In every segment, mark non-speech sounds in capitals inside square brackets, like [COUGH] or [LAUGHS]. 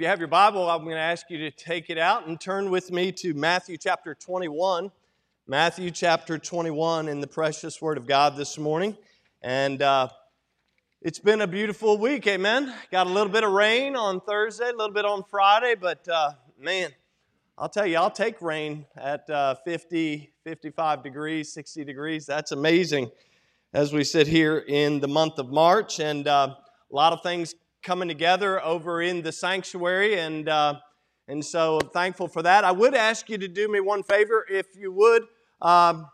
If you have your Bible, I'm going to ask you to take it out and turn with me to Matthew chapter 21. Matthew chapter 21 in the precious Word of God this morning. And uh, it's been a beautiful week, amen. Got a little bit of rain on Thursday, a little bit on Friday, but uh, man, I'll tell you, I'll take rain at uh, 50, 55 degrees, 60 degrees. That's amazing as we sit here in the month of March. And uh, a lot of things coming together over in the sanctuary, and uh, and so I'm thankful for that. I would ask you to do me one favor, if you would. Um,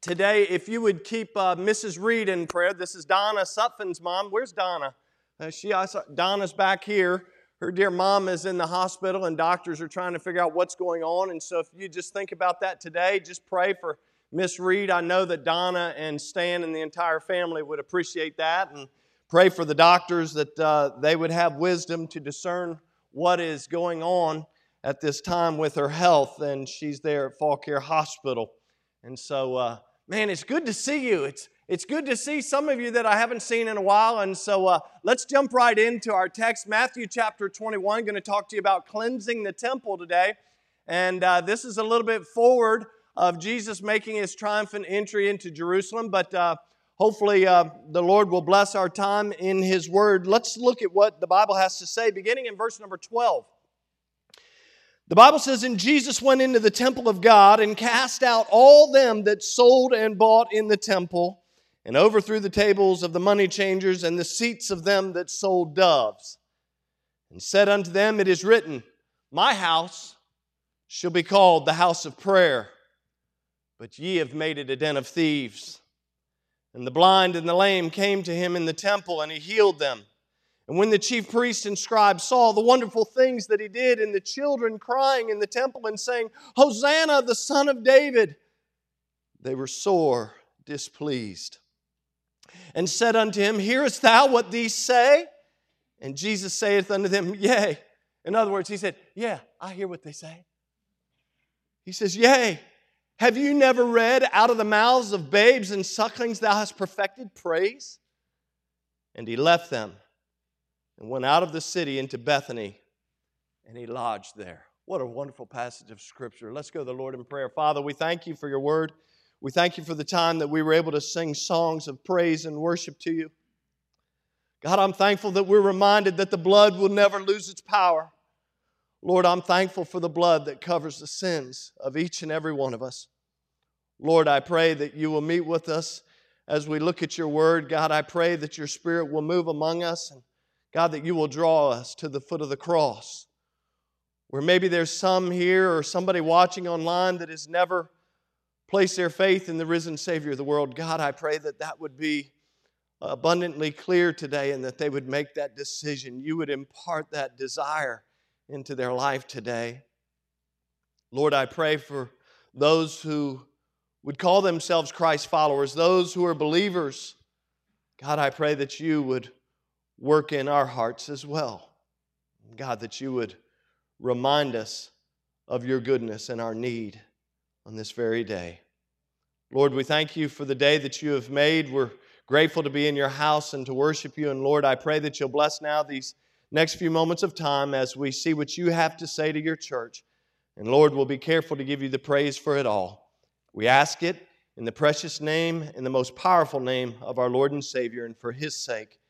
today, if you would keep uh, Mrs. Reed in prayer. This is Donna Sutphin's mom. Where's Donna? Uh, she also, Donna's back here. Her dear mom is in the hospital, and doctors are trying to figure out what's going on. And so, if you just think about that today, just pray for Miss Reed. I know that Donna and Stan and the entire family would appreciate that. And Pray for the doctors that uh, they would have wisdom to discern what is going on at this time with her health. And she's there at Fall Care Hospital. And so, uh, man, it's good to see you. It's, it's good to see some of you that I haven't seen in a while. And so uh, let's jump right into our text. Matthew chapter 21. going to talk to you about cleansing the temple today. And uh, this is a little bit forward of Jesus making his triumphant entry into Jerusalem. But uh, hopefully uh, the Lord will bless our time in His Word. Let's look at what the Bible has to say, beginning in verse number 12. The Bible says, And Jesus went into the temple of God and cast out all them that sold and bought in the temple, and overthrew the tables of the money changers and the seats of them that sold doves, and said unto them, It is written, My house shall be called the house of prayer, but ye have made it a den of thieves. And the blind and the lame came to him in the temple, and he healed them. And when the chief priests and scribes saw the wonderful things that he did, and the children crying in the temple and saying, Hosanna, the Son of David, they were sore displeased. And said unto him, Hearest thou what these say? And Jesus saith unto them, Yea. In other words, he said, Yeah, I hear what they say. He says, Yea. Have you never read, Out of the mouths of babes and sucklings thou hast perfected praise? And he left them and went out of the city into Bethany, and he lodged there. What a wonderful passage of Scripture. Let's go to the Lord in prayer. Father, we thank you for your word. We thank you for the time that we were able to sing songs of praise and worship to you. God, I'm thankful that we're reminded that the blood will never lose its power. Lord, I'm thankful for the blood that covers the sins of each and every one of us. Lord, I pray that you will meet with us as we look at your word. God, I pray that your spirit will move among us and God, that you will draw us to the foot of the cross. Where maybe there's some here or somebody watching online that has never placed their faith in the risen Savior of the world. God, I pray that that would be abundantly clear today and that they would make that decision. You would impart that desire into their life today. Lord, I pray for those who would call themselves Christ followers, those who are believers. God, I pray that you would work in our hearts as well. God, that you would remind us of your goodness and our need on this very day. Lord, we thank you for the day that you have made. We're grateful to be in your house and to worship you. And Lord, I pray that you'll bless now these next few moments of time as we see what you have to say to your church. And Lord, we'll be careful to give you the praise for it all. We ask it in the precious name, in the most powerful name of our Lord and Savior, and for his sake.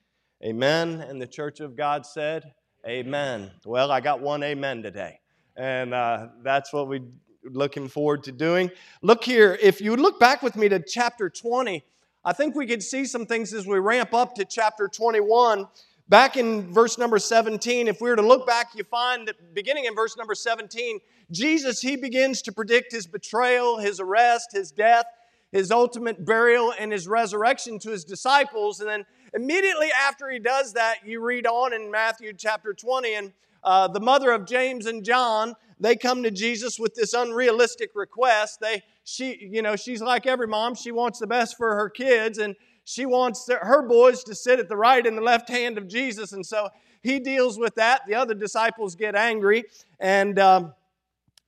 Amen. And the church of God said, Amen. Well, I got one amen today. And uh, that's what we're looking forward to doing. Look here, if you look back with me to chapter 20, I think we could see some things as we ramp up to chapter 21 Back in verse number 17, if we were to look back, you find that beginning in verse number 17, Jesus, he begins to predict his betrayal, his arrest, his death, his ultimate burial, and his resurrection to his disciples. And then immediately after he does that, you read on in Matthew chapter 20, and uh, the mother of James and John, they come to Jesus with this unrealistic request. They, she, you know, she's like every mom, she wants the best for her kids, and she wants her boys to sit at the right and the left hand of Jesus. And so he deals with that. The other disciples get angry. And um,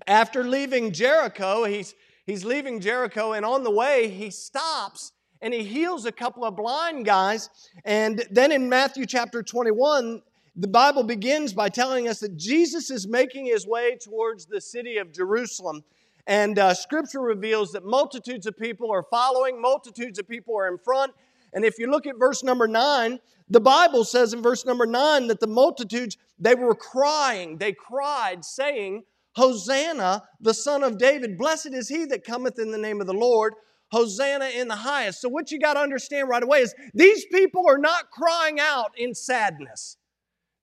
after leaving Jericho, he's, he's leaving Jericho, and on the way, he stops and he heals a couple of blind guys. And then in Matthew chapter 21, the Bible begins by telling us that Jesus is making his way towards the city of Jerusalem. And uh, scripture reveals that multitudes of people are following, multitudes of people are in front. And if you look at verse number nine, the Bible says in verse number nine that the multitudes, they were crying. They cried, saying, Hosanna, the son of David. Blessed is he that cometh in the name of the Lord. Hosanna in the highest. So, what you got to understand right away is these people are not crying out in sadness.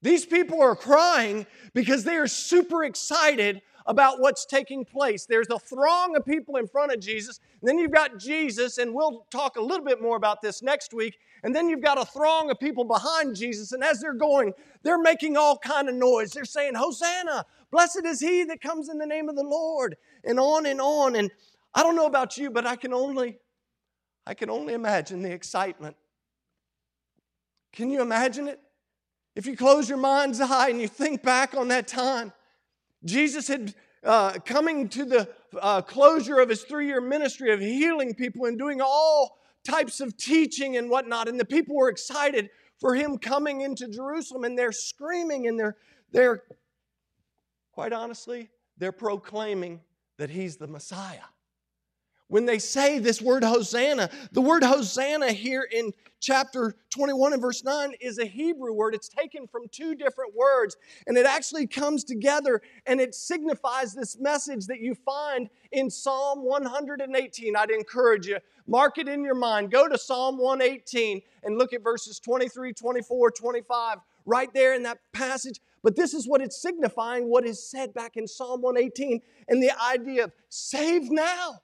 These people are crying because they are super excited about what's taking place. There's a throng of people in front of Jesus. And then you've got Jesus, and we'll talk a little bit more about this next week. And then you've got a throng of people behind Jesus, and as they're going, they're making all kind of noise. They're saying, "Hosanna! Blessed is he that comes in the name of the Lord," and on and on. And I don't know about you, but I can only, I can only imagine the excitement. Can you imagine it? If you close your mind's eye and you think back on that time, Jesus had uh, coming to the uh, closure of his three year ministry of healing people and doing all types of teaching and whatnot. And the people were excited for him coming into Jerusalem and they're screaming and they're, they're quite honestly, they're proclaiming that he's the Messiah. When they say this word Hosanna, the word Hosanna here in chapter 21 and verse 9 is a Hebrew word. It's taken from two different words, and it actually comes together and it signifies this message that you find in Psalm 118. I'd encourage you, mark it in your mind. Go to Psalm 118 and look at verses 23, 24, 25, right there in that passage. But this is what it's signifying, what is said back in Psalm 118, and the idea of save now.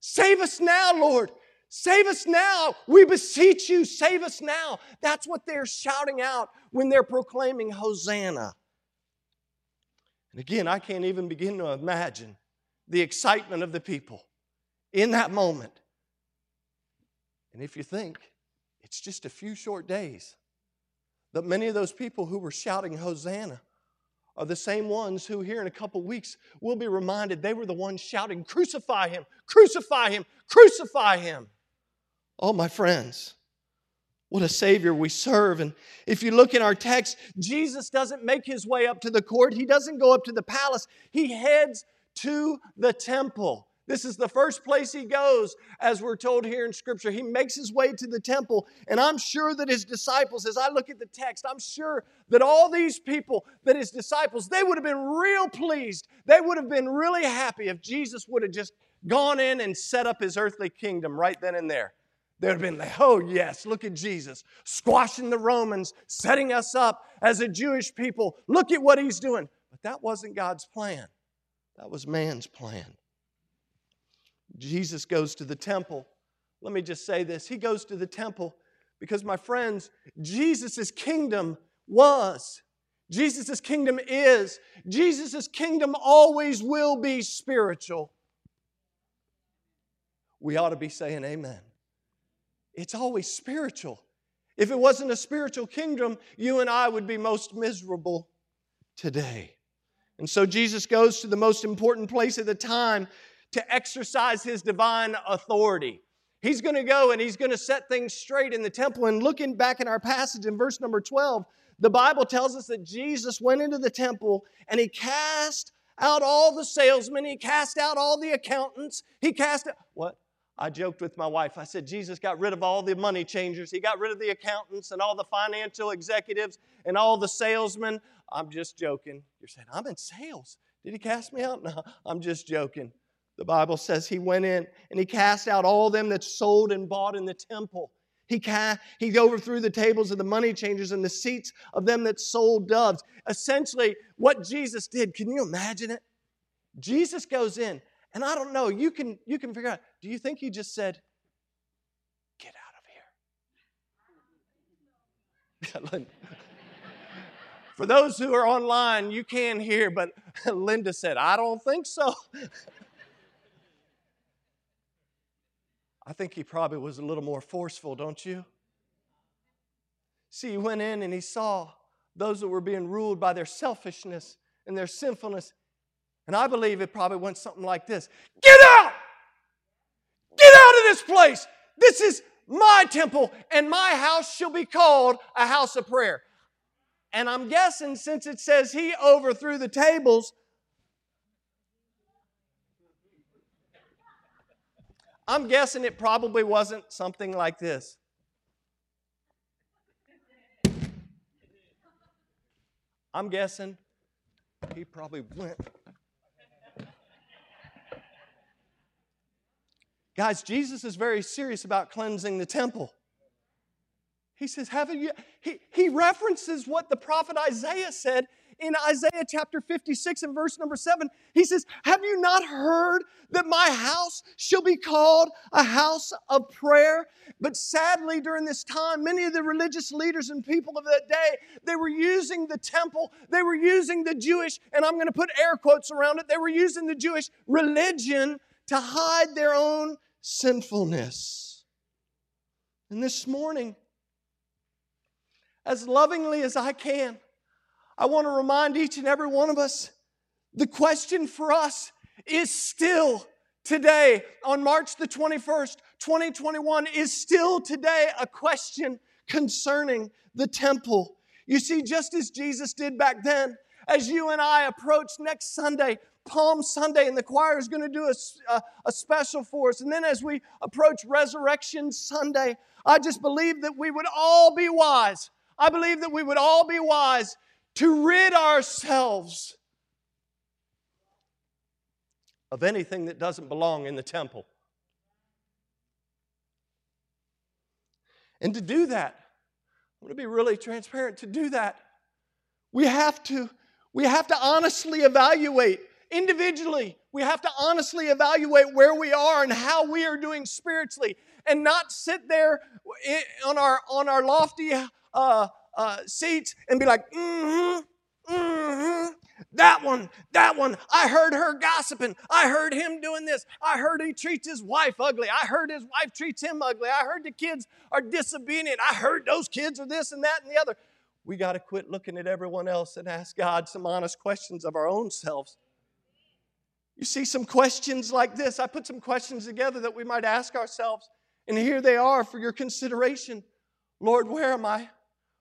Save us now, Lord. Save us now. We beseech you, save us now. That's what they're shouting out when they're proclaiming Hosanna. And again, I can't even begin to imagine the excitement of the people in that moment. And if you think it's just a few short days, that many of those people who were shouting Hosanna are the same ones who, here in a couple weeks, will be reminded they were the ones shouting, Crucify him, crucify him, crucify him. Oh, my friends, what a Savior we serve. And if you look in our text, Jesus doesn't make his way up to the court, he doesn't go up to the palace, he heads to the temple. This is the first place he goes, as we're told here in Scripture. He makes his way to the temple, and I'm sure that his disciples, as I look at the text, I'm sure that all these people, that his disciples, they would have been real pleased. They would have been really happy if Jesus would have just gone in and set up his earthly kingdom right then and there. They would have been like, oh, yes, look at Jesus, squashing the Romans, setting us up as a Jewish people. Look at what he's doing. But that wasn't God's plan, that was man's plan. Jesus goes to the temple. Let me just say this He goes to the temple because, my friends, Jesus' kingdom was, Jesus' kingdom is, Jesus' kingdom always will be spiritual. We ought to be saying amen. It's always spiritual. If it wasn't a spiritual kingdom, you and I would be most miserable today. And so Jesus goes to the most important place at the time to exercise his divine authority. He's going to go and he's going to set things straight in the temple. And looking back in our passage in verse number 12, the Bible tells us that Jesus went into the temple and he cast out all the salesmen, he cast out all the accountants, he cast out, what? I joked with my wife. I said, Jesus got rid of all the money changers. He got rid of the accountants and all the financial executives and all the salesmen. I'm just joking. You're saying, I'm in sales. Did he cast me out? [LAUGHS] No, I'm just joking. The Bible says he went in and he cast out all them that sold and bought in the temple. He, he overthrew the tables of the money changers and the seats of them that sold doves. Essentially, what Jesus did, can you imagine it? Jesus goes in, and I don't know, you can, you can figure out, do you think he just said, Get out of here? [LAUGHS] For those who are online, you can hear, but [LAUGHS] Linda said, I don't think so. [LAUGHS] I think he probably was a little more forceful, don't you? See, he went in and he saw those that were being ruled by their selfishness and their sinfulness. And I believe it probably went something like this Get out! Get out of this place! This is my temple, and my house shall be called a house of prayer. And I'm guessing since it says he overthrew the tables, I'm guessing it probably wasn't something like this. I'm guessing he probably went. Guys, Jesus is very serious about cleansing the temple. He says, Haven't you? He, he references what the prophet Isaiah said in Isaiah chapter 56 and verse number 7. He says, Have you not heard that my house shall be called a house of prayer? But sadly, during this time, many of the religious leaders and people of that day, they were using the temple, they were using the Jewish, and I'm going to put air quotes around it, they were using the Jewish religion to hide their own sinfulness. And this morning, as lovingly as I can, I want to remind each and every one of us the question for us is still today, on March the 21st, 2021, is still today a question concerning the temple. You see, just as Jesus did back then, as you and I approach next Sunday, Palm Sunday, and the choir is going to do a, a, a, special for us. And then as we approach Resurrection Sunday, I just believe that we would all be wise. I believe that we would all be wise to rid ourselves of anything that doesn't belong in the temple. And to do that, I'm going to be really transparent. To do that, we have to we have to honestly evaluate individually. We have to honestly evaluate where we are and how we are doing spiritually, and not sit there on our on our lofty uh, uh, seats and be like, mm-hmm, mm-hmm. That one, that one, I heard her gossiping. I heard him doing this. I heard he treats his wife ugly. I heard his wife treats him ugly. I heard the kids are disobedient. I heard those kids are this and that and the other. We got to quit looking at everyone else and ask God some honest questions of our own selves. You see some questions like this. I put some questions together that we might ask ourselves, and here they are for your consideration. Lord, where am I?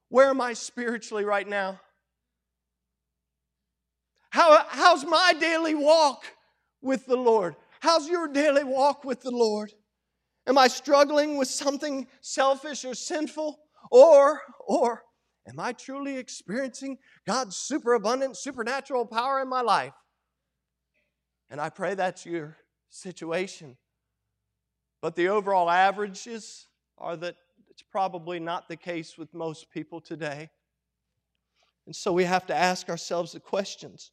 Where am I spiritually right now? How, how's my daily walk with the Lord? How's your daily walk with the Lord? Am I struggling with something selfish or sinful? Or, or am I truly experiencing God's superabundant, supernatural power in my life? And I pray that's your situation. But the overall averages are that it's probably not the case with most people today. And so we have to ask ourselves the questions.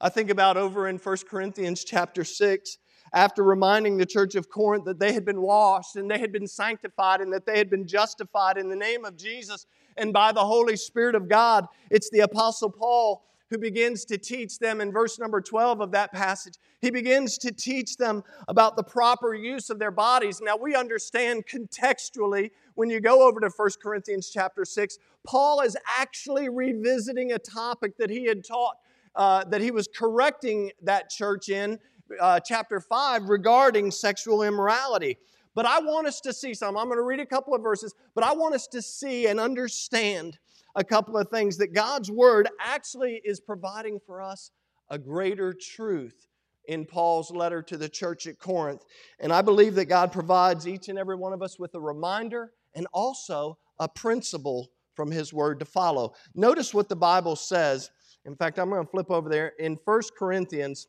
I think about over in 1 Corinthians chapter 6, after reminding the church of Corinth that they had been washed and they had been sanctified and that they had been justified in the name of Jesus and by the Holy Spirit of God. It's the Apostle Paul who begins to teach them in verse number 12 of that passage. He begins to teach them about the proper use of their bodies. Now, we understand contextually when you go over to 1 Corinthians chapter 6, Paul is actually revisiting a topic that he had taught, uh, that he was correcting that church in uh, chapter 5 regarding sexual immorality. But I want us to see some. I'm going to read a couple of verses, but I want us to see and understand a couple of things that God's Word actually is providing for us a greater truth in Paul's letter to the church at Corinth. And I believe that God provides each and every one of us with a reminder and also a principle from His Word to follow. Notice what the Bible says. In fact, I'm going to flip over there in 1 Corinthians,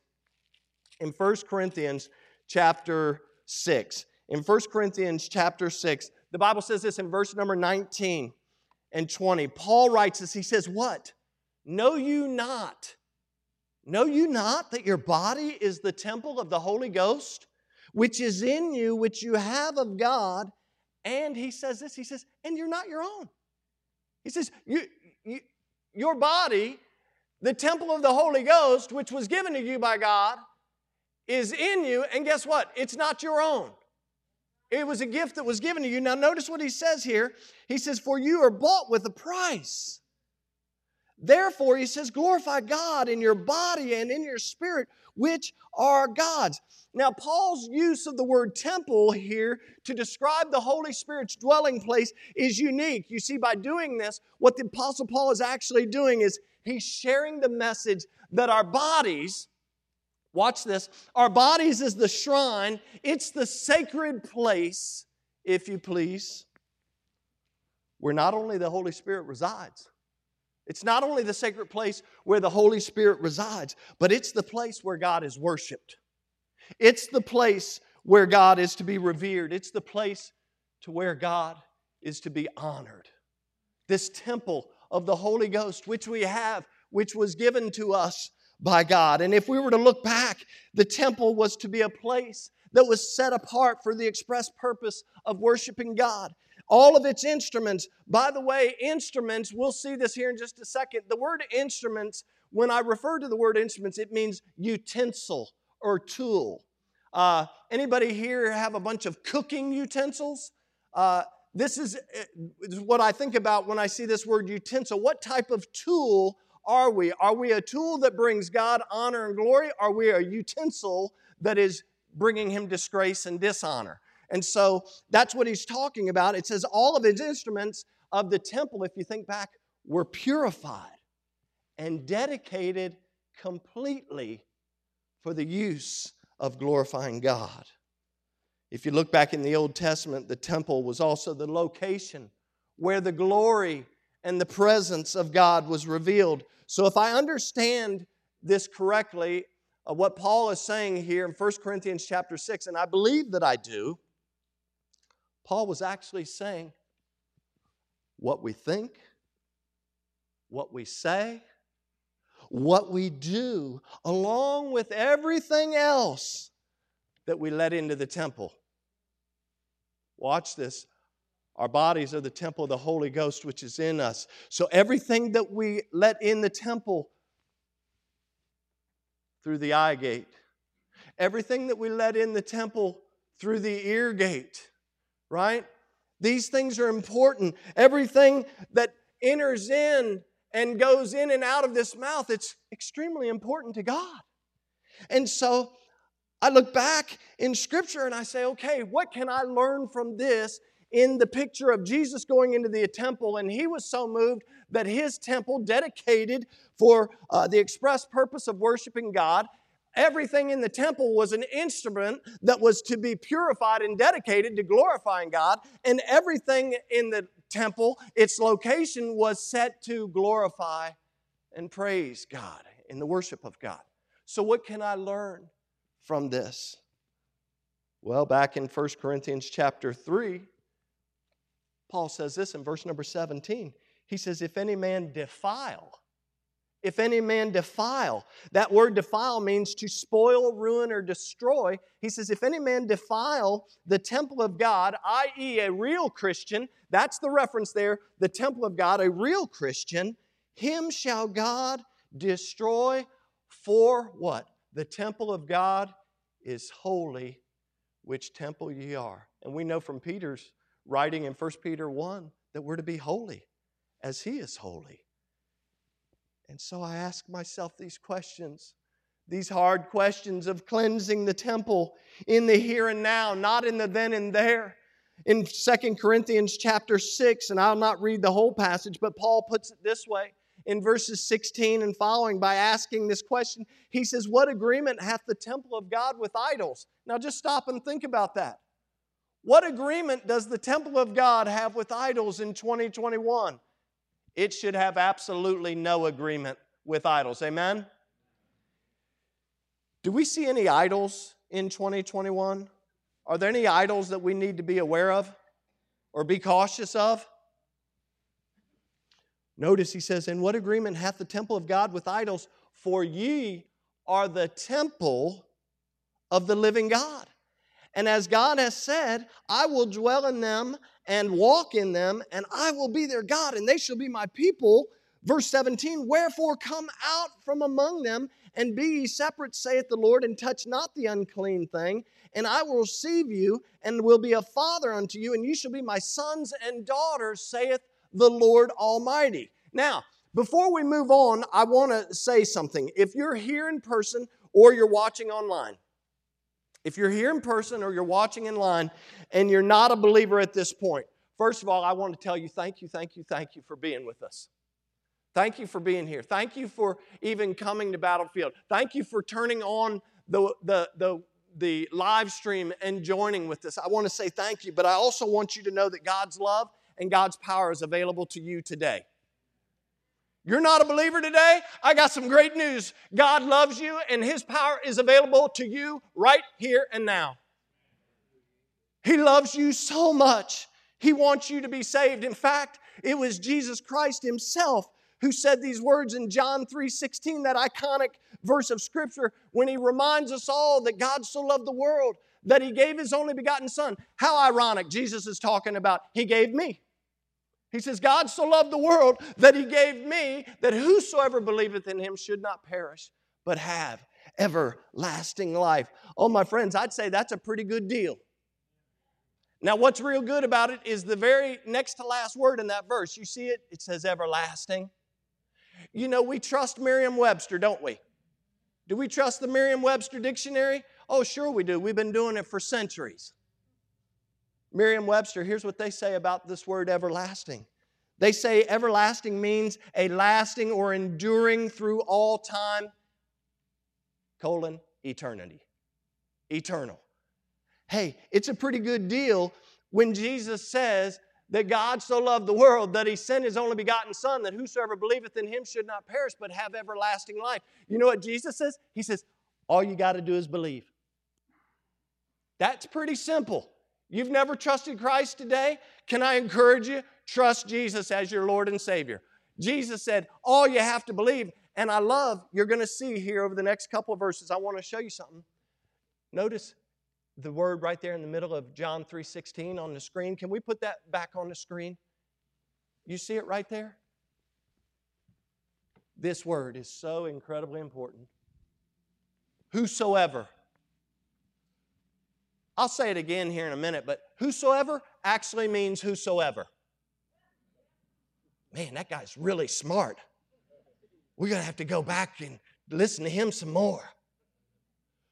in 1 Corinthians chapter 6. In 1 Corinthians chapter 6, the Bible says this in verse number 19 and 20. Paul writes this. He says, What? Know you not? Know you not that your body is the temple of the Holy Ghost, which is in you, which you have of God? And he says this, he says, and you're not your own. He says, you, you, your body, the temple of the Holy Ghost, which was given to you by God, is in you, and guess what? It's not your own. It was a gift that was given to you. Now, notice what he says here. He says, For you are bought with a price. Therefore, he says, glorify God in your body and in your spirit, which are God's. Now, Paul's use of the word temple here to describe the Holy Spirit's dwelling place is unique. You see, by doing this, what the Apostle Paul is actually doing is he's sharing the message that our bodies, watch this, our bodies is the shrine, it's the sacred place, if you please, where not only the Holy Spirit resides, it's not only the sacred place where the Holy Spirit resides, but it's the place where God is worshiped. It's the place where God is to be revered. It's the place to where God is to be honored. This temple of the Holy Ghost, which we have, which was given to us by God. And if we were to look back, the temple was to be a place that was set apart for the express purpose of worshiping God. All of its instruments, by the way, instruments, we'll see this here in just a second. The word instruments, when I refer to the word instruments, it means utensil or tool. Uh, anybody here have a bunch of cooking utensils? Uh, this is, is what I think about when I see this word utensil. What type of tool are we? Are we a tool that brings God honor and glory? Are we a utensil that is bringing him disgrace and dishonor? And so that's what he's talking about. It says all of his instruments of the temple, if you think back, were purified and dedicated completely for the use of glorifying God. If you look back in the Old Testament, the temple was also the location where the glory and the presence of God was revealed. So if I understand this correctly, uh, what Paul is saying here in 1 Corinthians chapter 6, and I believe that I do, Paul was actually saying what we think, what we say, what we do, along with everything else that we let into the temple. Watch this. Our bodies are the temple of the Holy Ghost, which is in us. So everything that we let in the temple through the eye gate, everything that we let in the temple through the ear gate, right? These things are important. Everything that enters in and goes in and out of this mouth, it's extremely important to God. And so I look back in Scripture and I say, okay, what can I learn from this in the picture of Jesus going into the temple? And he was so moved that his temple, dedicated for uh, the express purpose of worshiping God, everything in the temple was an instrument that was to be purified and dedicated to glorifying God, and everything in the temple, its location was set to glorify and praise God in the worship of God. So, what can I learn from this? Well, back in 1 Corinthians chapter 3, Paul says this in verse number 17. He says, If any man defile, if any man defile. That word defile means to spoil, ruin, or destroy. He says, if any man defile the temple of God, i.e., a real Christian, that's the reference there, the temple of God, a real Christian, him shall God destroy for what? The temple of God is holy, which temple ye are. And we know from Peter's writing in 1 Peter 1 that we're to be holy as he is holy. And so I ask myself these questions, these hard questions of cleansing the temple in the here and now, not in the then and there. In Second Corinthians chapter 6, and I'll not read the whole passage, but Paul puts it this way in verses 16 and following by asking this question. He says, What agreement hath the temple of God with idols? Now just stop and think about that. What agreement does the temple of God have with idols in 2021? it should have absolutely no agreement with idols. Amen? Do we see any idols in 2021? Are there any idols that we need to be aware of or be cautious of? Notice he says, In what agreement hath the temple of God with idols? For ye are the temple of the living God. And as God has said, I will dwell in them and walk in them, and I will be their God, and they shall be my people. Verse 17, wherefore come out from among them, and be ye separate, saith the Lord, and touch not the unclean thing, and I will receive you, and will be a father unto you, and you shall be my sons and daughters, saith the Lord Almighty. Now, before we move on, I want to say something. If you're here in person or you're watching online, if you're here in person or you're watching in line and you're not a believer at this point, first of all, I want to tell you thank you, thank you, thank you for being with us. Thank you for being here. Thank you for even coming to Battlefield. Thank you for turning on the, the, the, the live stream and joining with us. I want to say thank you, but I also want you to know that God's love and God's power is available to you today. You're not a believer today? I got some great news. God loves you, and His power is available to you right here and now. He loves you so much. He wants you to be saved. In fact, it was Jesus Christ Himself who said these words in John 3:16, that iconic verse of Scripture, when He reminds us all that God so loved the world that He gave His only begotten Son. How ironic Jesus is talking about, He gave me. He says, God so loved the world that he gave me that whosoever believeth in him should not perish, but have everlasting life. Oh, my friends, I'd say that's a pretty good deal. Now, what's real good about it is the very next to last word in that verse. You see it? It says everlasting. You know, we trust Merriam Webster, don't we? Do we trust the Merriam Webster dictionary? Oh, sure we do. We've been doing it for centuries. Merriam Webster, here's what they say about this word everlasting. They say everlasting means a lasting or enduring through all time, colon, eternity. Eternal. Hey, it's a pretty good deal when Jesus says that God so loved the world that he sent his only begotten Son, that whosoever believeth in him should not perish but have everlasting life. You know what Jesus says? He says, All you got to do is believe. That's pretty simple. You've never trusted Christ today? Can I encourage you? Trust Jesus as your Lord and Savior. Jesus said, All you have to believe, and I love, you're going to see here over the next couple of verses, I want to show you something. Notice the word right there in the middle of John 3:16 on the screen. Can we put that back on the screen? You see it right there? This word is so incredibly important. Whosoever I'll say it again here in a minute, but whosoever actually means whosoever. Man, that guy's really smart. We're going to have to go back and listen to him some more.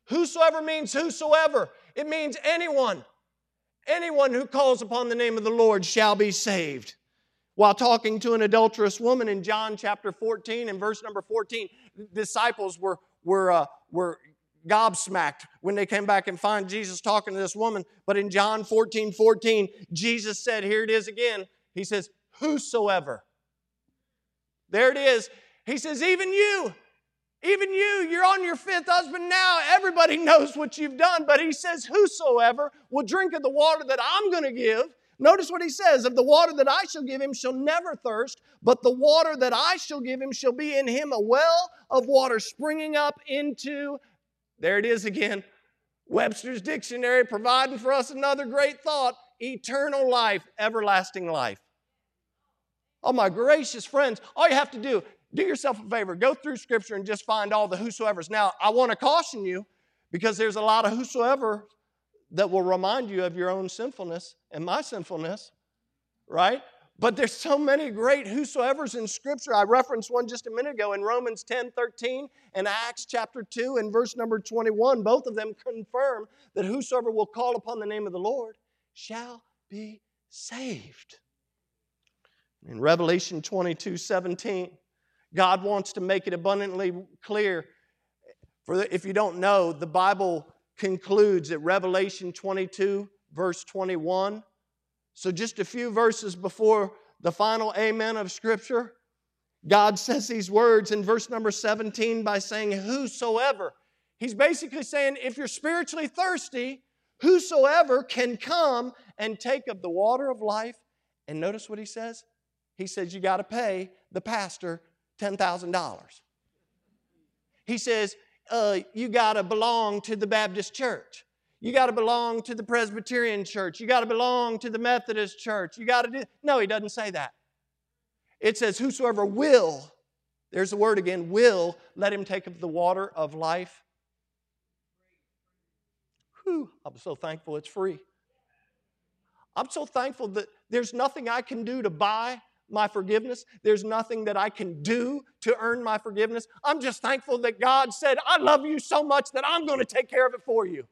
Whosoever means whosoever, it means anyone. Anyone who calls upon the name of the Lord shall be saved. While talking to an adulterous woman in John chapter 14 and verse number 14, disciples were, were, uh, were gobsmacked when they came back and find Jesus talking to this woman. But in John 14 14, Jesus said, Here it is again. He says, Whosoever. There it is. He says, Even you, even you, you're on your fifth husband now. Everybody [LAUGHS] knows what you've done. But he says, Whosoever will drink of the water that I'm going to give. Notice what he says of the water that I shall give him shall never thirst, but the water that I shall give him shall be in him a well of water springing up into there it is again. Webster's Dictionary providing for us another great thought eternal life, everlasting life. Oh, my gracious friends, all you have to do, do yourself a favor, go through Scripture and just find all the whosoever's. Now, I want to caution you because there's a lot of whosoever that will remind you of your own sinfulness and my sinfulness, right? But there's so many great whosoever's in Scripture. I referenced one just a minute ago in Romans 10 13 and Acts chapter 2 and verse number 21. Both of them confirm that whosoever will call upon the name of the Lord shall be saved. In Revelation 22 17, God wants to make it abundantly clear. For the, if you don't know, the Bible concludes at Revelation 22, verse 21 so, just a few verses before the final amen of Scripture, God says these words in verse number 17 by saying, Whosoever. He's basically saying, if you're spiritually thirsty, whosoever can come and take of the water of life. And notice what he says? He says, You got to pay the pastor $10,000. He says, uh, You got to belong to the Baptist church. You got to belong to the Presbyterian church. You got to belong to the Methodist church. You got to do. No, he doesn't say that. It says, Whosoever will, there's the word again, will, let him take of the water of life. Whew, I'm so thankful it's free. I'm so thankful that there's nothing I can do to buy my forgiveness. There's nothing that I can do to earn my forgiveness. I'm just thankful that God said, I love you so much that I'm going to take care of it for you.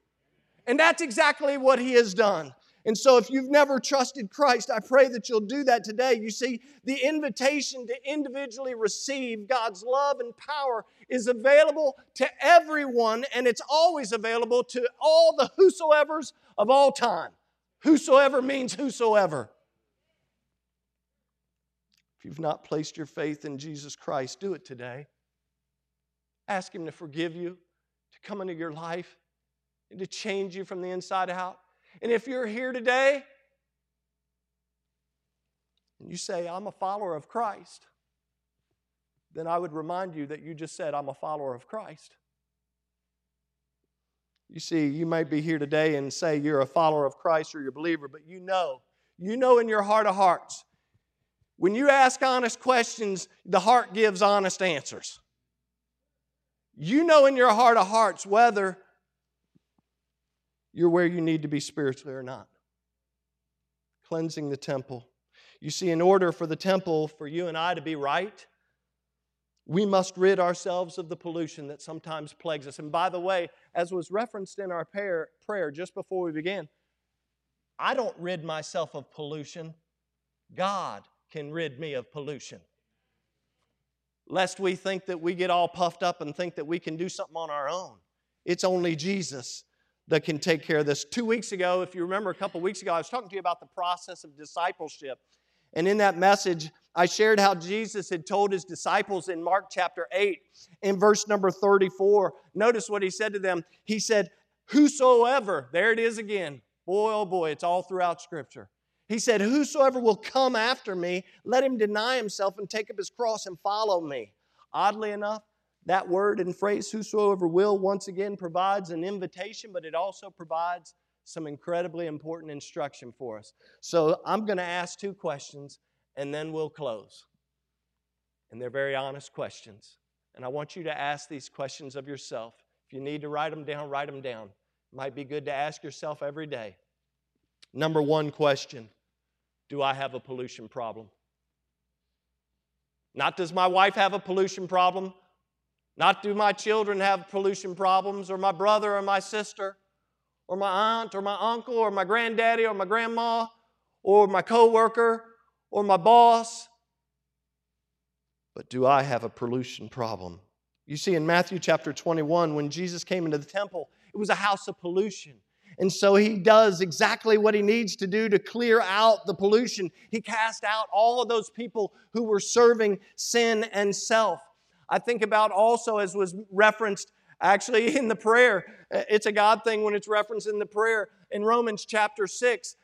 And that's exactly what He has done. And so, if you've never trusted Christ, I pray that you'll do that today. You see, the invitation to individually receive God's love and power is available to everyone, and it's always available to all the whosoever's of all time. Whosoever means whosoever. If you've not placed your faith in Jesus Christ, do it today. Ask Him to forgive you, to come into your life, and to change you from the inside out. And if you're here today and you say, I'm a follower of Christ, then I would remind you that you just said, I'm a follower of Christ. You see, you might be here today and say you're a follower of Christ or you're a believer, but you know, you know in your heart of hearts, when you ask honest questions, the heart gives honest answers. You know in your heart of hearts whether you're where you need to be spiritually or not. Cleansing the temple. You see, in order for the temple, for you and I to be right, we must rid ourselves of the pollution that sometimes plagues us. And by the way, as was referenced in our prayer, just before we began, I don't rid myself of pollution. God can rid me of pollution. Lest we think that we get all puffed up and think that we can do something on our own. It's only Jesus that can take care of this. Two weeks ago, if you remember a couple weeks ago, I was talking to you about the process of discipleship. And in that message, I shared how Jesus had told his disciples in Mark chapter 8, in verse number 34. Notice what he said to them. He said, Whosoever, there it is again. Boy, oh boy, it's all throughout Scripture. He said, Whosoever will come after me, let him deny himself and take up his cross and follow me. Oddly enough, that word and phrase, whosoever will, once again provides an invitation, but it also provides some incredibly important instruction for us. So I'm going to ask two questions and then we'll close. And they're very honest questions. And I want you to ask these questions of yourself. If you need to write them down, write them down. It might be good to ask yourself every day. Number one question Do I have a pollution problem? Not does my wife have a pollution problem? Not do my children have pollution problems, or my brother or my sister, or my aunt or my uncle, or my granddaddy or my grandma, or my coworker, or my boss. But do I have a pollution problem? You see, in Matthew chapter 21, when Jesus came into the temple, it was a house of pollution. And so he does exactly what he needs to do to clear out the pollution. He cast out all of those people who were serving sin and self. I think about also, as was referenced actually in the prayer, uh, it's a God thing when it's referenced in the prayer. In Romans chapter 6,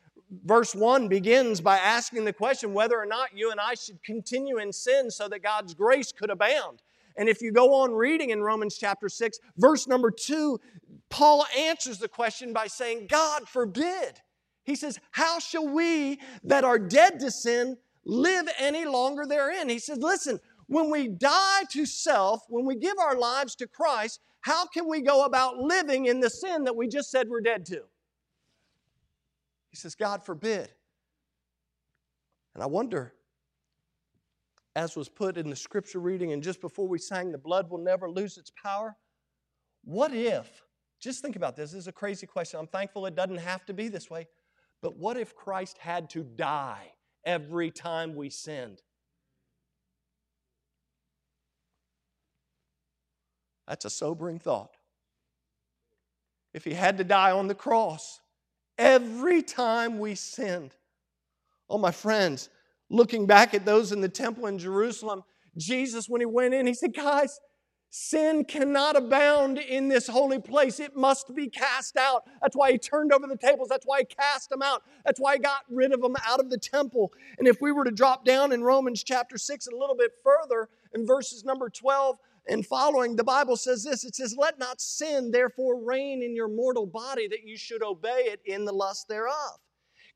verse 1 begins by asking the question whether or not you and I should continue in sin so that God's grace could abound. And if you go on reading in Romans chapter 6, verse number 2, Paul answers the question by saying, God forbid. He says, How shall we that are dead to sin live any longer therein? He says, Listen, when we die to self, when we give our lives to Christ, how can we go about living in the sin that we just said we're dead to? He says, God forbid. And I wonder, as was put in the scripture reading and just before we sang, the blood will never lose its power. What if, just think about this, this is a crazy question. I'm thankful it doesn't have to be this way, but what if Christ had to die every time we sinned? That's a sobering thought. If he had to die on the cross every time we sinned. Oh, my friends, looking back at those in the temple in Jerusalem, Jesus, when he went in, he said, Guys, sin cannot abound in this holy place. It must be cast out. That's why he turned over the tables. That's why he cast them out. That's why he got rid of them out of the temple. And if we were to drop down in Romans chapter 6 a little bit further, in verses number 12, and following, the Bible says this it says, Let not sin therefore reign in your mortal body, that you should obey it in the lust thereof.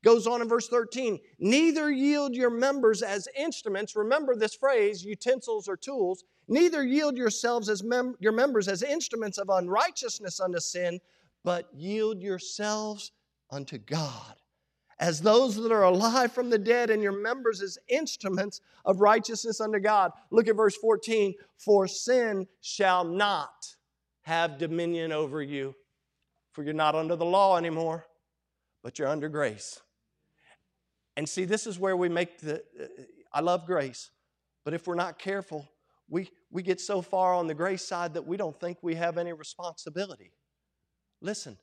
Goes on in verse 13, neither yield your members as instruments. Remember this phrase, utensils or tools. Neither yield yourselves as mem- your members as instruments of unrighteousness unto sin, but yield yourselves unto God as those that are alive from the dead, and your members as instruments of righteousness unto God. Look at verse 14. For sin shall not have dominion over you, for you're not under the law anymore, but you're under grace. And see, this is where we make the. Uh, I love grace, but if we're not careful, we, we get so far on the grace side that we don't think we have any responsibility. Listen,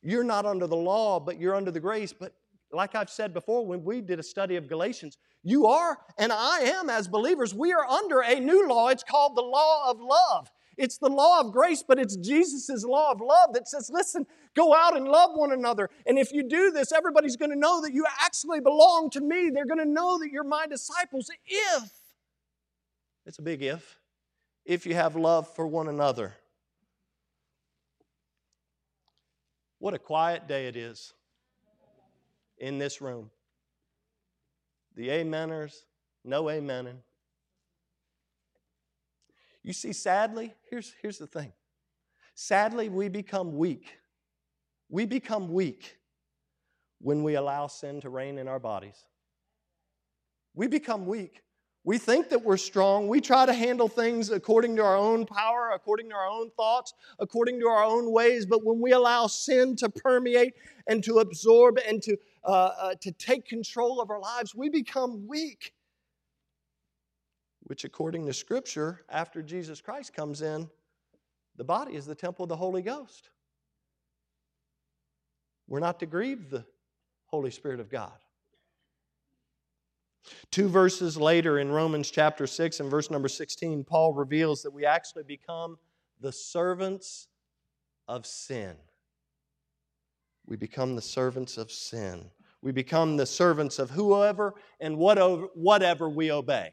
you're not under the law, but you're under the grace. But like I've said before, when we did a study of Galatians, you are and I am as believers, we are under a new law. It's called the law of love. It's the law of grace, but it's Jesus' law of love that says, listen, go out and love one another. And if you do this, everybody's going to know that you actually belong to me. They're going to know that you're my disciples if, it's a big if, if you have love for one another. What a quiet day it is in this room. The ameners, no amening. You see, sadly, here's, here's the thing. Sadly, we become weak. We become weak when we allow sin to reign in our bodies. We become weak. We think that we're strong. We try to handle things according to our own power, according to our own thoughts, according to our own ways. But when we allow sin to permeate and to absorb and to, uh, uh, to take control of our lives, we become weak. Which, according to Scripture, after Jesus Christ comes in, the body is the temple of the Holy Ghost. We're not to grieve the Holy Spirit of God. Two verses later in Romans chapter 6 and verse number 16, Paul reveals that we actually become the servants of sin. We become the servants of sin. We become the servants of whoever and whatever we obey,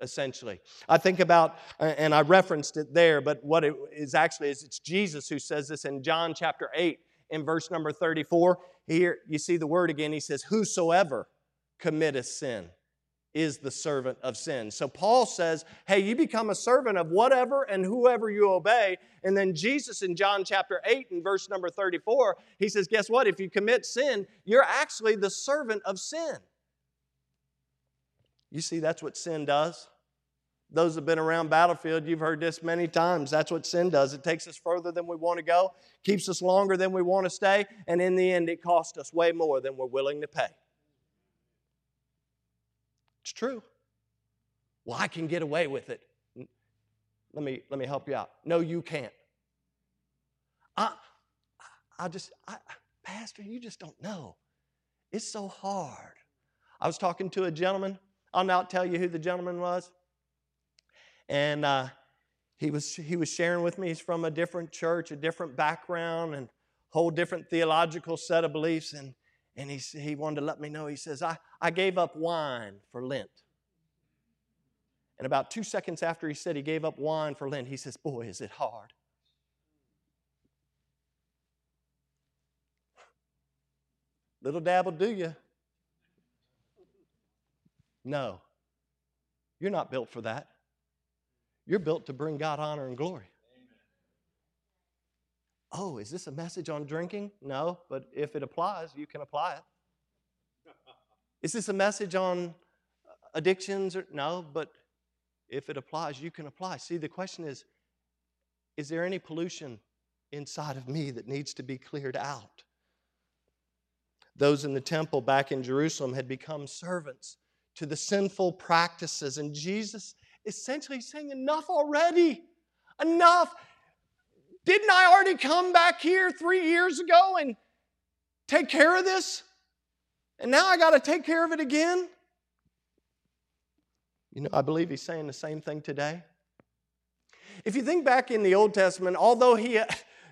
essentially. I think about, and I referenced it there, but what it is actually is it's Jesus who says this in John chapter 8 in verse number 34. Here you see the word again. He says, Whosoever committeth sin is the servant of sin. So Paul says, hey, you become a servant of whatever and whoever you obey. And then Jesus in John chapter 8 and verse number 34, he says, guess what? If you commit sin, you're actually the servant of sin. You see, that's what sin does. Those have been around battlefield, you've heard this many times. That's what sin does. It takes us further than we want to go, keeps us longer than we want to stay, and in the end, it costs us way more than we're willing to pay. It's true. Well, I can get away with it. Let me, let me help you out. No, you can't. I, I just, I, Pastor, you just don't know. It's so hard. I was talking to a gentleman. I'll not tell you who the gentleman was. And uh, he, was, he was sharing with me. He's from a different church, a different background, and whole different theological set of beliefs. And and he, he wanted to let me know. He says, I, I gave up wine for Lent. And about two seconds after he said he gave up wine for Lent, he says, Boy, is it hard. Little dabble, do you? No. You're not built for that. You're built to bring God honor and glory. Oh, is this a message on drinking? No, but if it applies, you can apply it. Is this a message on uh, addictions? Or, no, but if it applies, you can apply. See, the question is is there any pollution inside of me that needs to be cleared out? Those in the temple back in Jerusalem had become servants to the sinful practices, and Jesus essentially saying, Enough already. Enough. Didn't I already come back here three years ago and take care of this? And now I got to take care of it again? You know, I believe he's saying the same thing today. If you think back in the Old Testament, although he,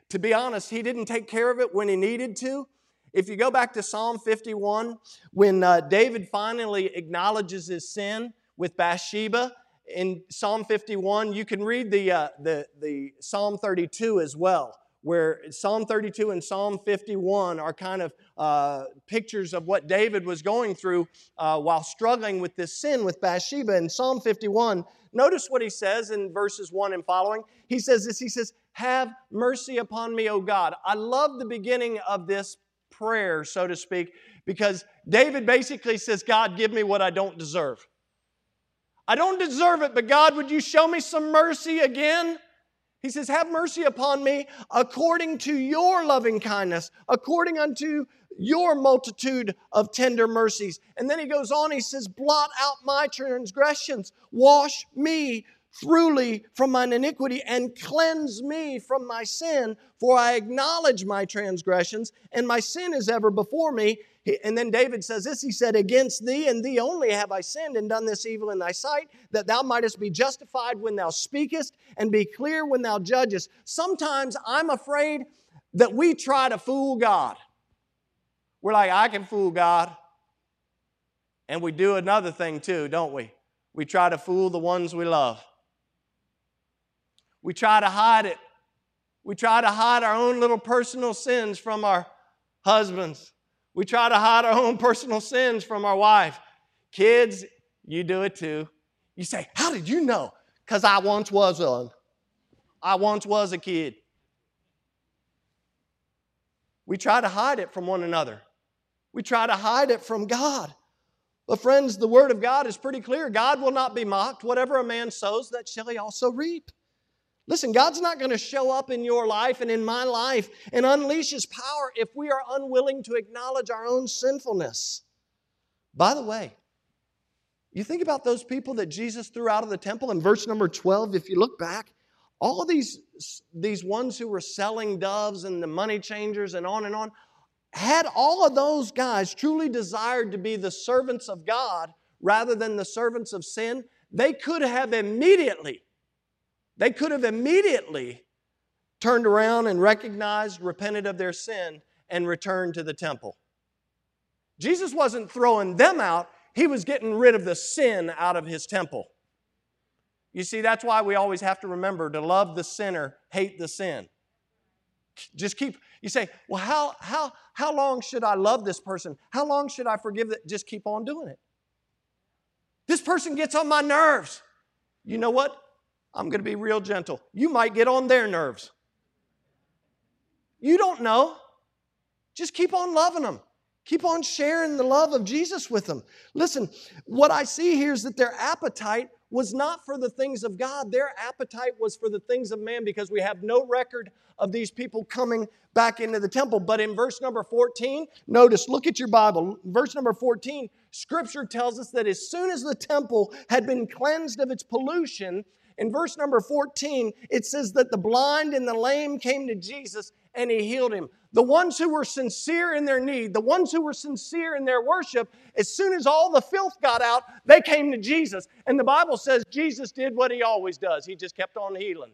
to be honest, he didn't take care of it when he needed to, if you go back to Psalm 51, when uh, David finally acknowledges his sin with Bathsheba, in Psalm 51, you can read the, uh, the, the Psalm 32 as well, where Psalm 32 and Psalm 51 are kind of uh, pictures of what David was going through uh, while struggling with this sin with Bathsheba. In Psalm 51, notice what he says in verses 1 and following. He says this He says, Have mercy upon me, O God. I love the beginning of this prayer, so to speak, Because David basically says, God, give me what I don't deserve. I don't deserve it, but God, would you show me some mercy again? He says, Have mercy upon me according to your loving kindness, according unto your multitude of tender mercies. And then he goes on, he says, Blot out my transgressions, wash me throughly from mine iniquity, and cleanse me from my sin, for I acknowledge my transgressions, and my sin is ever before me. And then David says this He said, Against thee and thee only have I sinned and done this evil in thy sight, that thou mightest be justified when thou speakest and be clear when thou judgest. Sometimes I'm afraid that we try to fool God. We're like, I can fool God. And we do another thing too, don't we? We try to fool the ones we love. We try to hide it. We try to hide our own little personal sins from our husbands. We try to hide our own personal sins from our wife. Kids, you do it too. You say, How did you know? Because I once was one. I once was a kid. We try to hide it from one another. We try to hide it from God. But, friends, the Word of God is pretty clear. God will not be mocked. Whatever a man sows, that shall he also reap. Listen, God's not going to show up in your life and in my life and unleash His power if we are unwilling to acknowledge our own sinfulness. By the way, you think about those people that Jesus threw out of the temple in verse number 12, if you look back, all these, these ones who were selling doves and the money changers and on and on, had all of those guys truly desired to be the servants of God rather than the servants of sin, they could have immediately, they could have immediately turned around and recognized, repented of their sin, and returned to the temple. Jesus wasn't throwing them out, he was getting rid of the sin out of his temple. You see, that's why we always have to remember to love the sinner, hate the sin. Just keep, you say, well, how, how, how long should I love this person? How long should I forgive that? Just keep on doing it. This person gets on my nerves. You know what? I'm going to be real gentle. You might get on their nerves. You don't know. Just keep on loving them. Keep on sharing the love of Jesus with them. Listen, what I see here is that their appetite was not for the things of God. Their appetite was for the things of man because we have no record of these people coming back into the temple. But in verse number 14, notice, look at your Bible. Verse number 14, scripture tells us that as soon as the temple had been cleansed of its pollution, in verse number 14, it says that the blind and the lame came to Jesus and he healed him. The ones who were sincere in their need, the ones who were sincere in their worship, as soon as all the filth got out, they came to Jesus. And the Bible says Jesus did what he always does, he just kept on healing.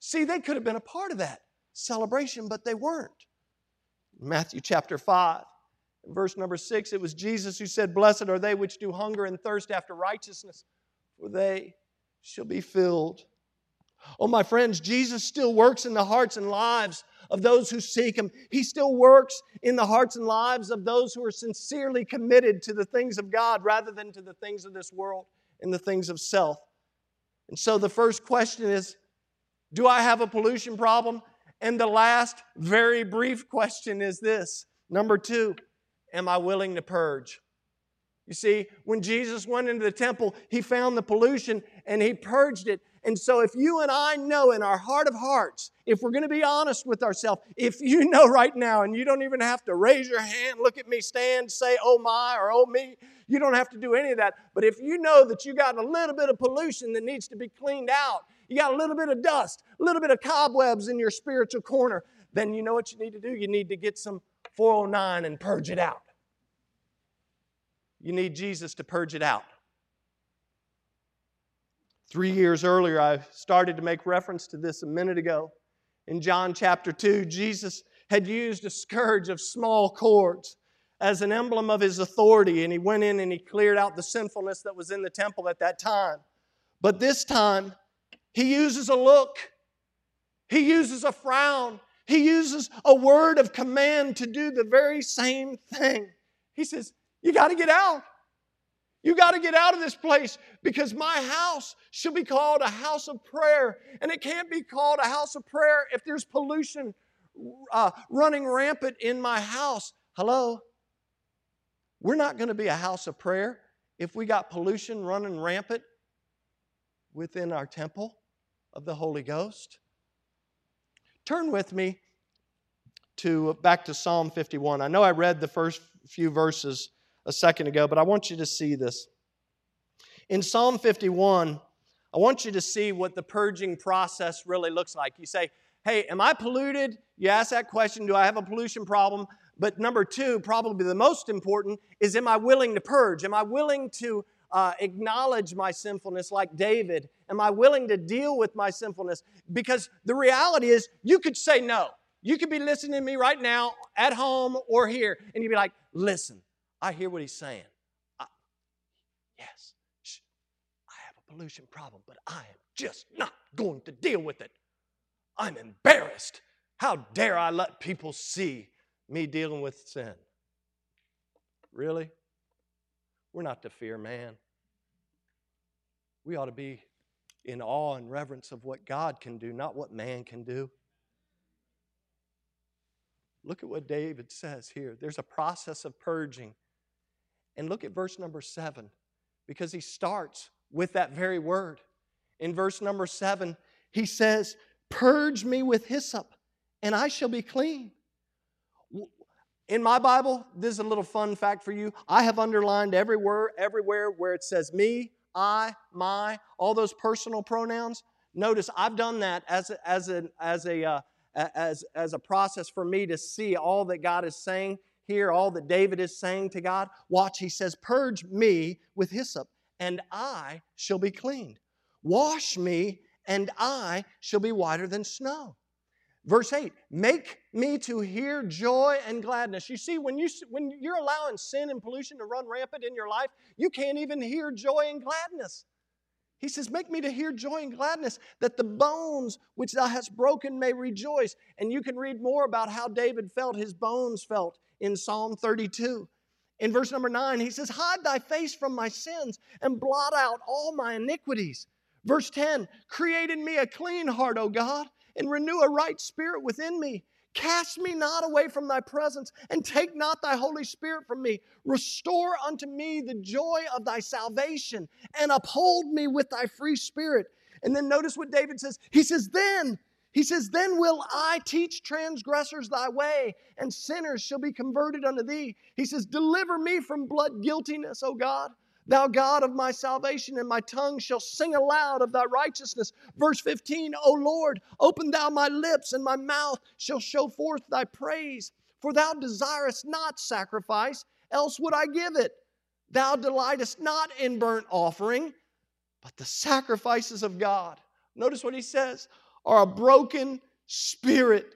See, they could have been a part of that celebration, but they weren't. Matthew chapter 5, verse number 6, it was Jesus who said, Blessed are they which do hunger and thirst after righteousness, for they shall be filled. Oh, my friends, Jesus still works in the hearts and lives of those who seek Him. He still works in the hearts and lives of those who are sincerely committed to the things of God rather than to the things of this world and the things of self. And so the first question is Do I have a pollution problem? And the last, very brief question is this Number two, am I willing to purge? You see, when Jesus went into the temple, he found the pollution and he purged it. And so, if you and I know in our heart of hearts, if we're going to be honest with ourselves, if you [LAUGHS] know right now, and you don't even have to raise your hand, look at me, stand, say, oh my, or oh me, you don't have to do any of that. But if you know that you got a little bit of pollution that needs to be cleaned out, you got a little bit of dust, a little bit of cobwebs in your spiritual corner, then you know what you need to do? You need to get some 409 and purge it out. You need Jesus to purge it out. Three years earlier, I started to make reference to this a minute ago. In John chapter 2, Jesus had used a scourge of small cords as an emblem of his authority, and he went in and he cleared out the sinfulness that was in the temple at that time. But this time, he uses a look, he uses a frown, he uses a word of command to do the very same thing. He says, You got to get out. You got to get out of this place because my house should be called a house of prayer. And it can't be called a house of prayer if there's pollution uh, running rampant in my house. Hello? We're not going to be a house of prayer if we got pollution running rampant within our temple of the Holy Ghost. Turn with me to back to Psalm 51. I know I read the first few verses a second ago, but I want you to see this. In Psalm 51, I want you to see what the purging process really looks like. You say, Hey, am I polluted? You ask that question Do I have a pollution problem? But number two, probably the most important, is am I willing to purge? Am I willing to uh, acknowledge my sinfulness like David? Am I willing to deal with my sinfulness? Because the reality is, you could say no. You could be listening to me right now at home or here, and you'd be like, listen, I hear what he's saying. I, yes, shh, I have a pollution problem, but I am just not going to deal with it. I'm embarrassed. How dare I let people see me dealing with sin. Really? We're not to fear man. We ought to be in awe and reverence of what God can do, not what man can do. Look at what David says here. There's a process of purging. And look at verse number seven, because he starts with that very word. In verse number seven, he says, Purge me with hyssop, and I shall be clean. In my Bible, this is a little fun fact for you. I have underlined everywhere, everywhere where it says me, I, my, all those personal pronouns. Notice I've done that as a, as a, as a, uh, as, as a process for me to see all that God is saying here, all that David is saying to God. Watch, he says, Purge me with hyssop, and I shall be cleaned. Wash me, and I shall be whiter than snow. Verse 8, make me to hear joy and gladness. You see, when, you, when you're allowing sin and pollution to run rampant in your life, you can't even hear joy and gladness. He says, Make me to hear joy and gladness, that the bones which thou hast broken may rejoice. And you can read more about how David felt, his bones felt in Psalm 32. In verse number 9, he says, Hide thy face from my sins and blot out all my iniquities. Verse 10, Create in me a clean heart, O God and renew a right spirit within me. Cast me not away from thy presence, and take not thy Holy Spirit from me. Restore unto me the joy of thy salvation, and uphold me with thy free spirit. And then notice what David says. He says, Then, he says, Then will I teach transgressors thy way, and sinners shall be converted unto thee. He says, Deliver me from blood guiltiness, O God. Thou God of my salvation, and my tongue shall sing aloud of thy righteousness. Verse 15, O Lord, open thou my lips, and my mouth shall show forth thy praise. For thou desirest not sacrifice, else would I give it. Thou delightest not in burnt offering, but the sacrifices of God. Notice what he says are a broken spirit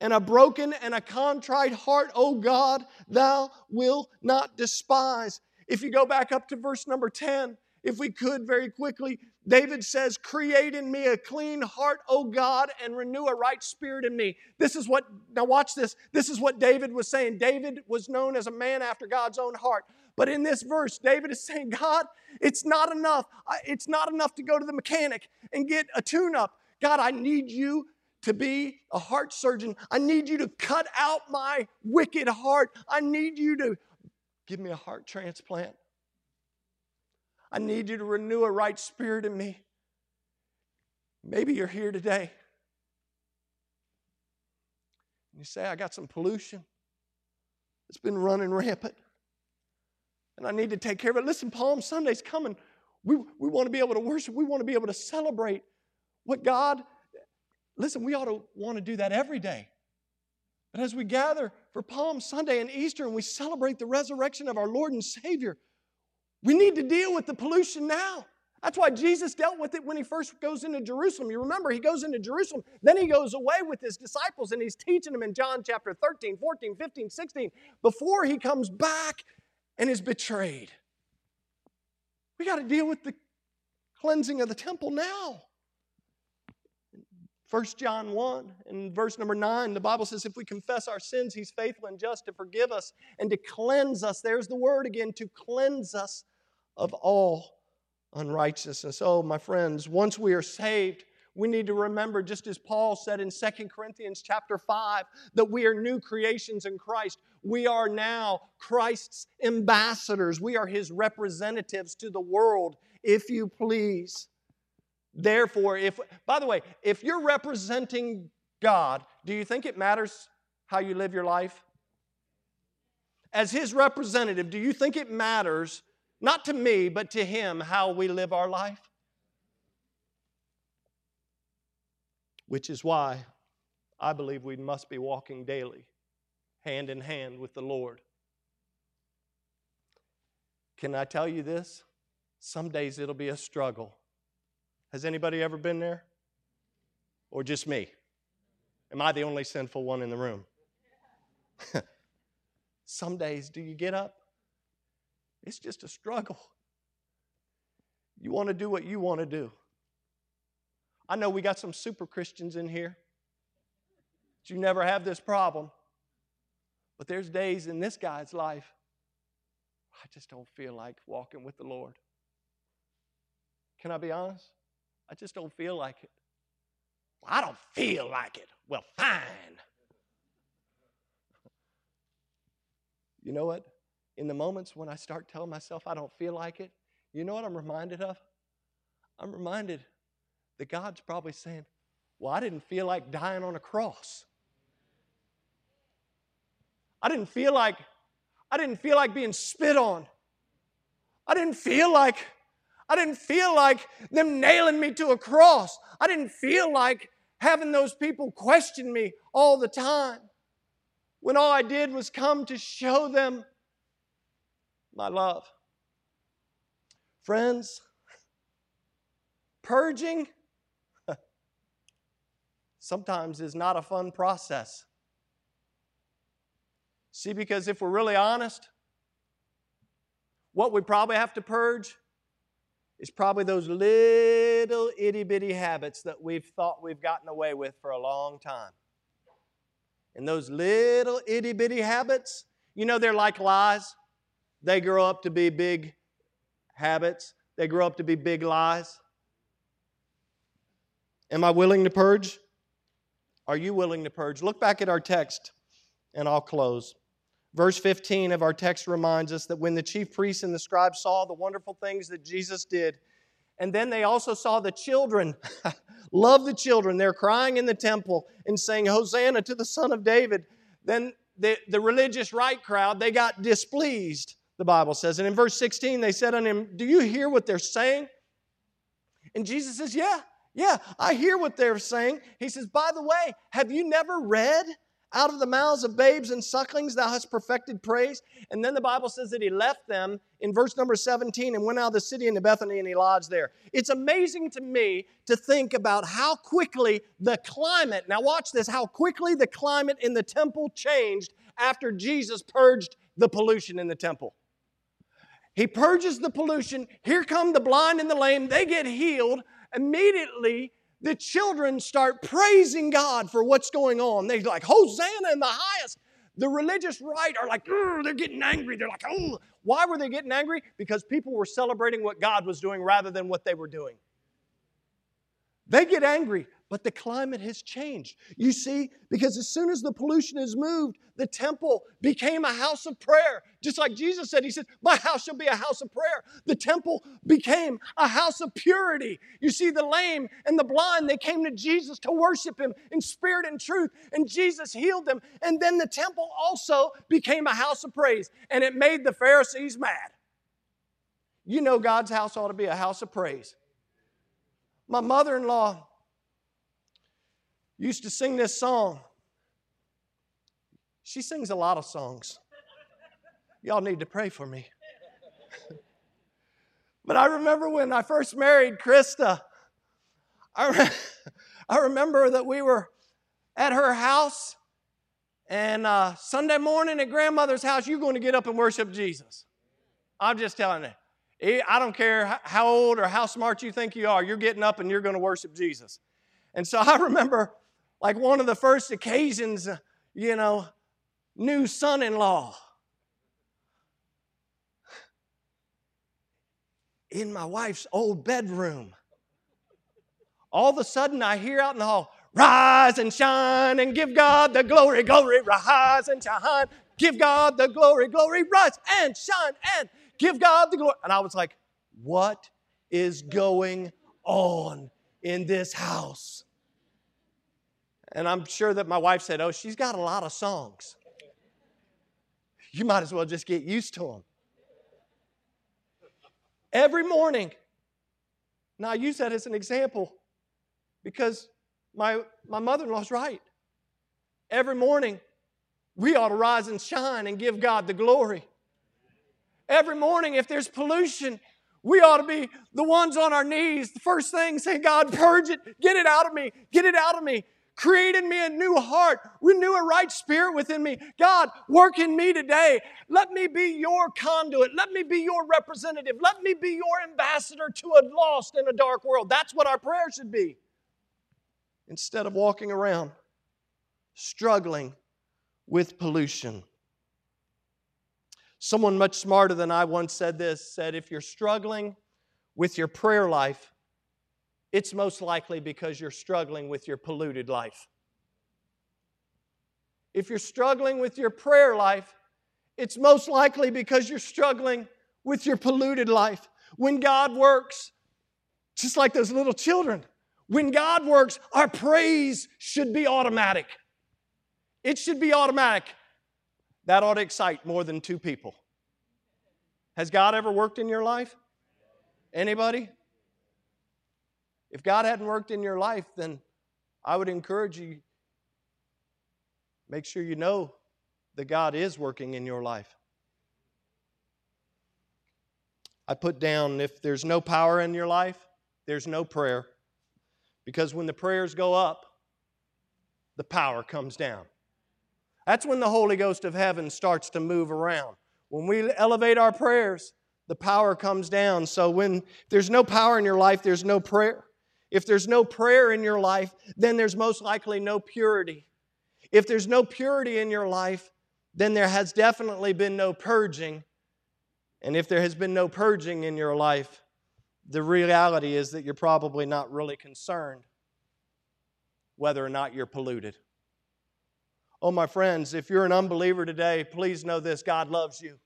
and a broken and a contrite heart, O God, thou wilt not despise. If you go back up to verse number 10, if we could very quickly, David says, Create in me a clean heart, O God, and renew a right spirit in me. This is what, now watch this. This is what David was saying. David was known as a man after God's own heart. But in this verse, David is saying, God, it's not enough. It's not enough to go to the mechanic and get a tune up. God, I need you to be a heart surgeon. I need you to cut out my wicked heart. I need you to Give me a heart transplant. I need you to renew a right spirit in me. Maybe you're here today. And you say, I got some pollution. It's been running rampant. And I need to take care of it. Listen, Palm Sunday's coming. We, we want to be able to worship. We want to be able to celebrate what God, listen, we ought to want to do that every day. But as we gather for Palm Sunday and Easter and we celebrate the resurrection of our Lord and Savior, we need to deal with the pollution now. That's why Jesus dealt with it when he first goes into Jerusalem. You remember, he goes into Jerusalem, then he goes away with his disciples and he's teaching them in John chapter 13, 14, 15, 16, before he comes back and is betrayed. We got to deal with the cleansing of the temple now. 1 John 1 and verse number 9, the Bible says, If we confess our sins, He's faithful and just to forgive us and to cleanse us. There's the word again, to cleanse us of all unrighteousness. Oh, my friends, once we are saved, we need to remember, just as Paul said in 2 Corinthians chapter 5, that we are new creations in Christ. We are now Christ's ambassadors. We are his representatives to the world, if you please. Therefore, if, by the way, if you're representing God, do you think it matters how you live your life? As his representative, do you think it matters, not to me, but to him, how we live our life? Which is why I believe we must be walking daily, hand in hand with the Lord. Can I tell you this? Some days it'll be a struggle. Has anybody ever been there? Or just me? Am I the only sinful one in the room? [LAUGHS] Some days, do you get up? It's just a struggle. You want to do what you want to do. I know we got some super Christians in here. You never have this problem. But there's days in this guy's life I just don't feel like walking with the Lord. Can I be honest? I just don't feel like it. Well, I don't feel like it. Well, fine. [LAUGHS] You know what? In the moments when I start telling myself I don't feel like it, you know what I'm reminded of? I'm reminded that God's probably saying, Well, I didn't feel like dying on a cross. I didn't feel like I didn't feel like being spit on. I didn't feel like I didn't feel like them nailing me to a cross. I didn't feel like having those people question me all the time when all I did was come to show them my love. Friends, purging [LAUGHS] sometimes is not a fun process. See, because if we're really honest, what we probably have to purge is probably those little itty bitty habits that we've thought we've gotten away with for a long time. And those little itty bitty habits, you know, they're like lies. They grow up to be big habits, they grow up to be big lies. Am I willing to purge? Are you willing to purge? Look back at our text, and I'll close. Verse 15 of our text reminds us that when the chief priests and the scribes saw the wonderful things that Jesus did, and then they also saw the children [LAUGHS] Love the children. They're crying in the temple and saying, Hosanna to the Son of David. Then the, the religious right crowd, they got displeased, the Bible says. And in verse 16, they said unto him, Do you hear what they're saying? And Jesus says, Yeah, yeah, I hear what they're saying. He says, By the way, have you never read out of the mouths of babes and sucklings thou hast perfected praise. And then the Bible says that he left them in verse number 17 and went out of the city into Bethany and he lodged there. It's amazing to me to think about how quickly the climate, now watch this, how quickly the climate in the temple changed after Jesus purged the pollution in the temple. He purges the pollution. Here come the blind and the lame. They get healed. Immediately, the children start praising God for what's going on. They're like, Hosanna in the highest. The religious right are like, mm, they're getting angry. They're like, oh. Why were they getting angry? Because people were celebrating what God was doing rather than what they were doing. They get angry but the climate has changed. You see, because as soon as the pollution is moved, the temple became a house of prayer. Just like Jesus said, He said, My house shall be a house of prayer. The temple became a house of purity. You see, the lame and the blind, they came to Jesus to worship Him in spirit and truth, and Jesus healed them. And then the temple also became a house of praise, and it made the Pharisees mad. You know, God's house ought to be a house of praise. My mother in law, used to sing this song. She sings a lot of songs. Y'all need to pray for me. [LAUGHS] but I remember when I first married Krista, I, re- [LAUGHS] I remember that we were at her house, and uh, Sunday morning at grandmother's house, you're going to get up and worship Jesus. I'm just telling you. I don't care how old or how smart you think you are, you're getting up and you're going to worship Jesus. And so [LAUGHS] I remember like one of the first occasions, you know, new son in law. In my wife's old bedroom. all of a sudden I hear out in the hall, rise and shine and give God the glory, glory, rise and shine, give God the glory, glory, rise and shine and give God the glory. And I was like, what is going on in this house? And I'm sure that my wife said, oh, she's got a lot of songs. You might as well just get used to them. Every morning, now I use that as an example because my, my mother in law's right. Every morning, we ought to rise and shine and give God the glory. Every morning, if there's pollution, we ought to be the ones on our knees. The first thing, say, God, purge it, get it out of me, get it out of me. Create in me a new heart, renew a right spirit within me. God, work in me today. Let me be your conduit. Let me be your representative. Let me be your ambassador to a lost and a dark world. That's what our prayer should be instead of walking around struggling with pollution. Someone much smarter than I once said this said, If you're struggling with your prayer life, it's most likely because you're struggling with your polluted life. If you're struggling with your prayer life, it's most likely because you're struggling with your polluted life. When God works, just like those little children, when God works, our praise should be automatic. It should be automatic. That ought to excite more than two people. Has God ever worked in your life? Anybody? If God hadn't worked in your life, then I would encourage you make sure you know that God is working in your life. I put down if there's no power in your life, there's no prayer. Because when the prayers go up, the power comes down. That's when the Holy Ghost of heaven starts to move around. When we elevate our prayers, the power comes down. So when there's no power in your life, there's no prayer. If there's no prayer in your life, then there's most likely no purity. If there's no purity in your life, then there has definitely been no purging. And if there has been no purging in your life, the reality is that you're probably not really concerned whether or not you're polluted. Oh, my friends, if you're an unbeliever today, please know this God loves you.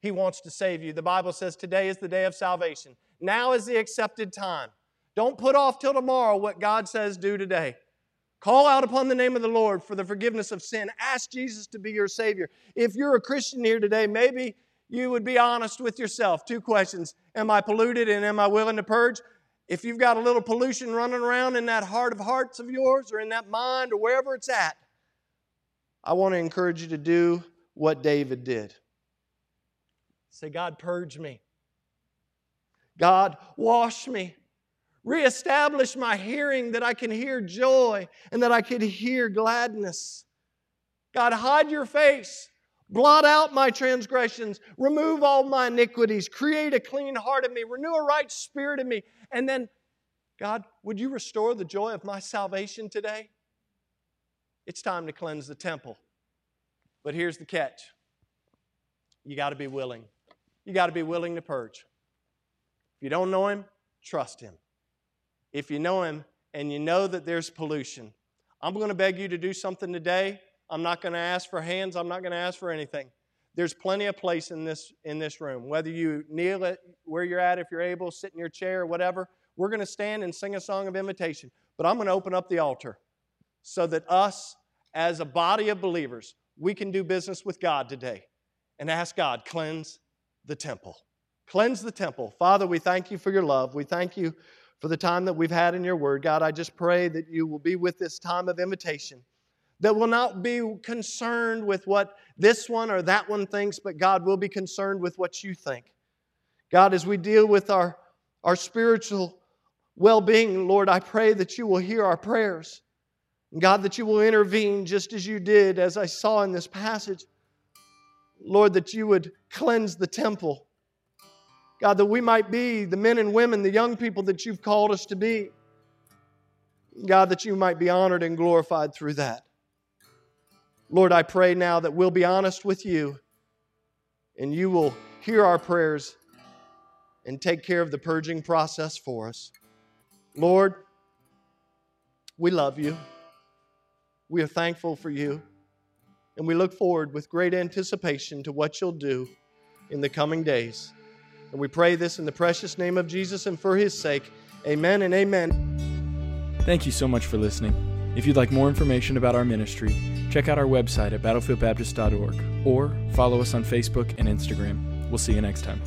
He wants to save you. The Bible says today is the day of salvation. Now is the accepted time. Don't put off till tomorrow what God says do today. Call out upon the name of the Lord for the forgiveness of sin. Ask Jesus to be your Savior. If you're a Christian here today, maybe you would be honest with yourself. Two questions Am I polluted and am I willing to purge? If you've got a little pollution running around in that heart of hearts of yours or in that mind or wherever it's at, I want to encourage you to do what David did. Say, God, purge me. God, wash me. Reestablish my hearing that I can hear joy and that I can hear gladness. God, hide your face Blot out my transgressions, remove all my iniquities, create a clean heart in me, renew a right spirit in me. And then, God, would you restore the joy of my salvation today? It's time to cleanse the temple. But here's the catch you got to be willing. You got to be willing to purge. If you don't know Him, trust Him. If you know Him and you know that there's pollution, I'm going to beg you to do something today I'm not going to ask for hands. I'm not going to ask for anything. There's plenty of place in this, in this room. Whether you kneel at where you're at, if you're able, sit in your chair, or whatever, we're going to stand and sing a song of invitation. But I'm going to open up the altar so that us, as a body of believers, we can do business with God today and ask God, cleanse the temple. Cleanse the temple. Father, we thank you for your love. We thank you for the time that we've had in your word. God, I just pray that you will be with this time of invitation that will not be concerned with what this one or that one thinks, but God will be concerned with what you think. God, as we deal with our, our spiritual well being, Lord, I pray that you will hear our prayers. God, that you will intervene just as you did, as I saw in this passage. Lord, that you would cleanse the temple. God, that we might be the men and women, the young people that you've called us to be. God, that you might be honored and glorified through that. Lord, I pray now that we'll be honest with you and you will hear our prayers and take care of the purging process for us. Lord, We love you. We are thankful for you. And we look forward with great anticipation to what you'll do in the coming days. And we pray this in the precious name of Jesus and for his sake. Amen and amen. Thank you so much for listening. If you'd like more information about our ministry, check out our website at battlefieldbaptist.org or follow us on Facebook and Instagram. We'll see you next time.